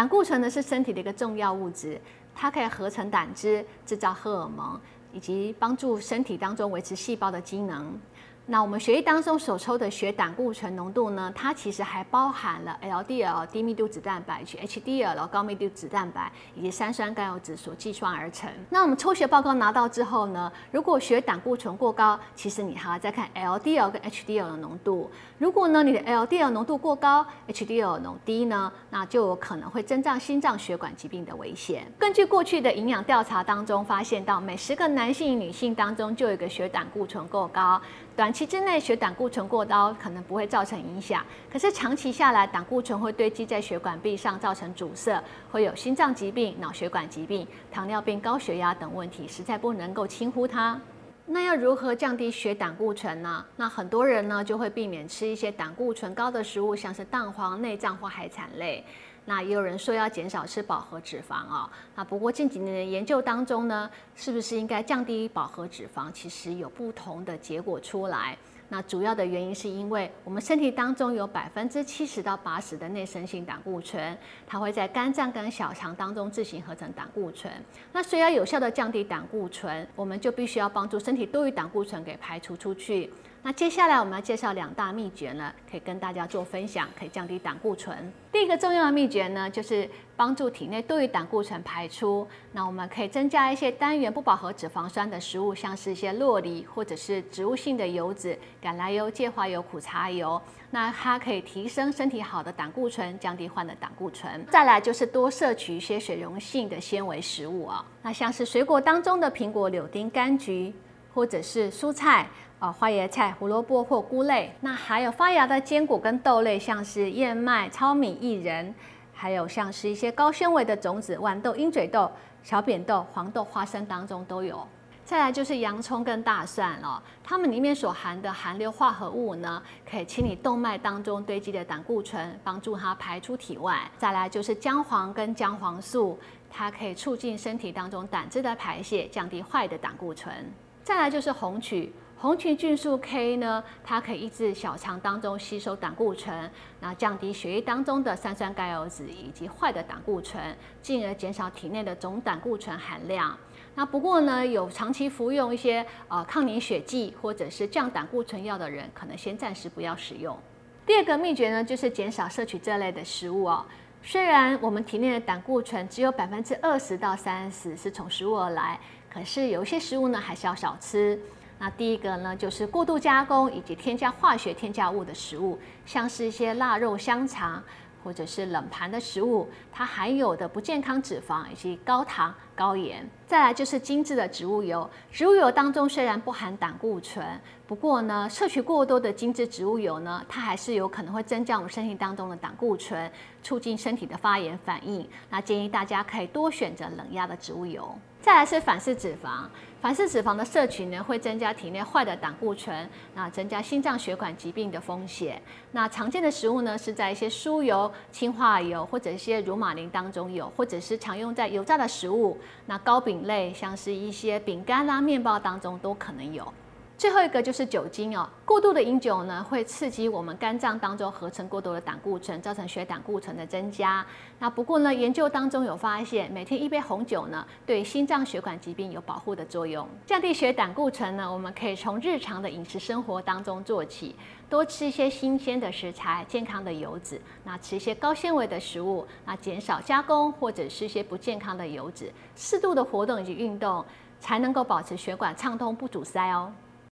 胆固醇呢是身体的一个重要物质，它可以合成胆汁，制造荷尔蒙，以及帮助身体当中维持细胞的机能。那我们血液当中所抽的血胆固醇浓度呢？它其实还包含了 LDL 低密度脂蛋白及 HDL 高密度脂蛋白以及三酸甘油酯所计算而成。那我们抽血报告拿到之后呢？如果血胆固醇过高，其实你还要再看 LDL 跟 HDL 的浓度。如果呢你的 LDL 浓度过高，HDL 浓低呢，那就有可能会增长心脏血管疾病的危险。根据过去的营养调查当中发现到，每十个男性、女性当中就有一个血胆固醇过高。短短期之内血胆固醇过高可能不会造成影响，可是长期下来胆固醇会堆积在血管壁上，造成阻塞，会有心脏疾病、脑血管疾病、糖尿病、高血压等问题，实在不能够轻忽它。那要如何降低血胆固醇呢？那很多人呢就会避免吃一些胆固醇高的食物，像是蛋黄、内脏或海产类。那也有人说要减少吃饱和脂肪哦。那不过近几年的研究当中呢，是不是应该降低饱和脂肪？其实有不同的结果出来。那主要的原因是因为我们身体当中有百分之七十到八十的内生性胆固醇，它会在肝脏跟小肠当中自行合成胆固醇。那所以要有效的降低胆固醇，我们就必须要帮助身体多余胆固醇给排除出去。那接下来我们要介绍两大秘诀呢，可以跟大家做分享，可以降低胆固醇。第一个重要的秘诀呢，就是帮助体内多余胆固醇排出。那我们可以增加一些单元不饱和脂肪酸的食物，像是一些洛梨或者是植物性的油脂，橄榄油、芥花油、苦茶油。那它可以提升身体好的胆固醇，降低患的胆固醇。再来就是多摄取一些水溶性的纤维食物啊，那像是水果当中的苹果、柳丁、柑橘，或者是蔬菜。啊，花椰菜、胡萝卜或菇类，那还有发芽的坚果跟豆类，像是燕麦、糙米、薏仁，还有像是一些高纤维的种子，豌豆、鹰嘴豆、小扁豆、黄豆、花生当中都有。再来就是洋葱跟大蒜了，它们里面所含的含硫化合物呢，可以清理动脉当中堆积的胆固醇，帮助它排出体外。再来就是姜黄跟姜黄素，它可以促进身体当中胆汁的排泄，降低坏的胆固醇。再来就是红曲。红曲菌素 K 呢，它可以抑制小肠当中吸收胆固醇，那降低血液当中的三酸甘油酯以及坏的胆固醇，进而减少体内的总胆固醇含量。那不过呢，有长期服用一些呃抗凝血剂或者是降胆固醇药的人，可能先暂时不要使用。第二个秘诀呢，就是减少摄取这类的食物哦。虽然我们体内的胆固醇只有百分之二十到三十是从食物而来，可是有一些食物呢，还是要少吃。那第一个呢，就是过度加工以及添加化学添加物的食物，像是一些腊肉、香肠，或者是冷盘的食物，它含有的不健康脂肪以及高糖、高盐。再来就是精致的植物油，植物油当中虽然不含胆固醇，不过呢，摄取过多的精致植物油呢，它还是有可能会增加我们身体当中的胆固醇，促进身体的发炎反应。那建议大家可以多选择冷压的植物油。再来是反式脂肪，反式脂肪的摄取呢，会增加体内坏的胆固醇，那增加心脏血管疾病的风险。那常见的食物呢，是在一些酥油、氢化油或者一些乳马林当中有，或者是常用在油炸的食物，那糕饼类，像是一些饼干啦、面包当中都可能有。最后一个就是酒精哦，过度的饮酒呢，会刺激我们肝脏当中合成过多的胆固醇，造成血胆固醇的增加。那不过呢，研究当中有发现，每天一杯红酒呢，对心脏血管疾病有保护的作用。降低血胆固醇呢，我们可以从日常的饮食生活当中做起，多吃一些新鲜的食材、健康的油脂，那吃一些高纤维的食物，那减少加工或者是一些不健康的油脂，适度的活动以及运动，才能够保持血管畅通不阻塞哦。